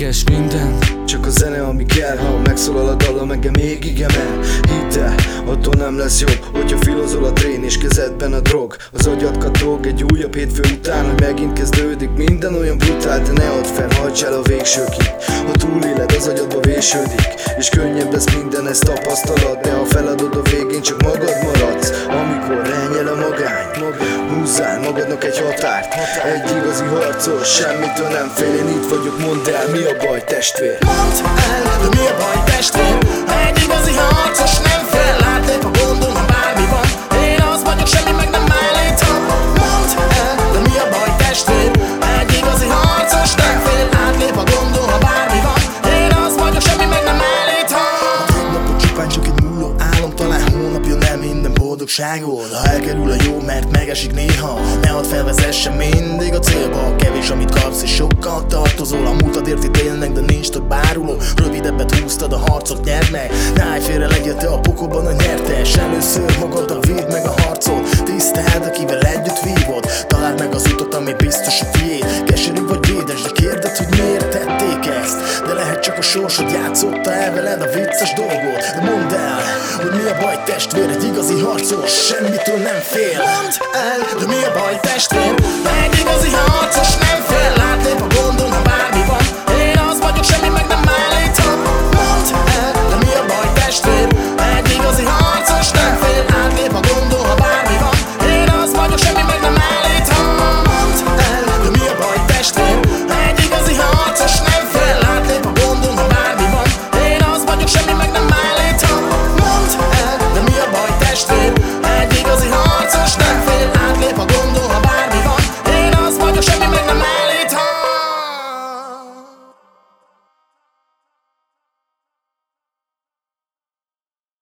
ékes minden. Csak a zene, ami kell Ha megszólal a dallam, engem még igen el Hidd el, attól nem lesz jobb Hogyha filozol a trén és kezedben a drog. Az agyad katog egy újabb hétfő után Hogy megint kezdődik minden olyan brutál De ne add fel, hajts el a végsőkig. Ha túléled, az agyadba vésődik És könnyebb lesz minden, ezt tapasztalod De ha feladod a végén, csak magad maradsz. Amíg magadnak egy határt. Egy igazi harcos, semmitől nem fél. Én itt vagyok, mondd el, mi a baj testvér? Mondd el, mi a baj testvér boldogságod Ha elkerül a jó, mert megesik néha Ne hadd felvezesse mindig a célba. Kevés, amit kapsz és sokkal tartozol. A múltad itt élnek, de nincs több áruló. Rövidebbet húztad, a harcot nyerd meg. Ne félre, legyél te a pokolban a nyertes Először magad a véd meg a harcot. Tiszteld, akivel együtt vívod. Találd meg az utat, ami biztos a tiéd. Keserű vagy édes, de kérded, hogy miért tették ezt? De lehet csak a sorsod játszotta el veled a vicces dolgot. De mondd hogy mi a baj testvér? Egy igazi harcos, semmitől nem fél. Mondd el, de mi a baj testvér? Egy igazi harcos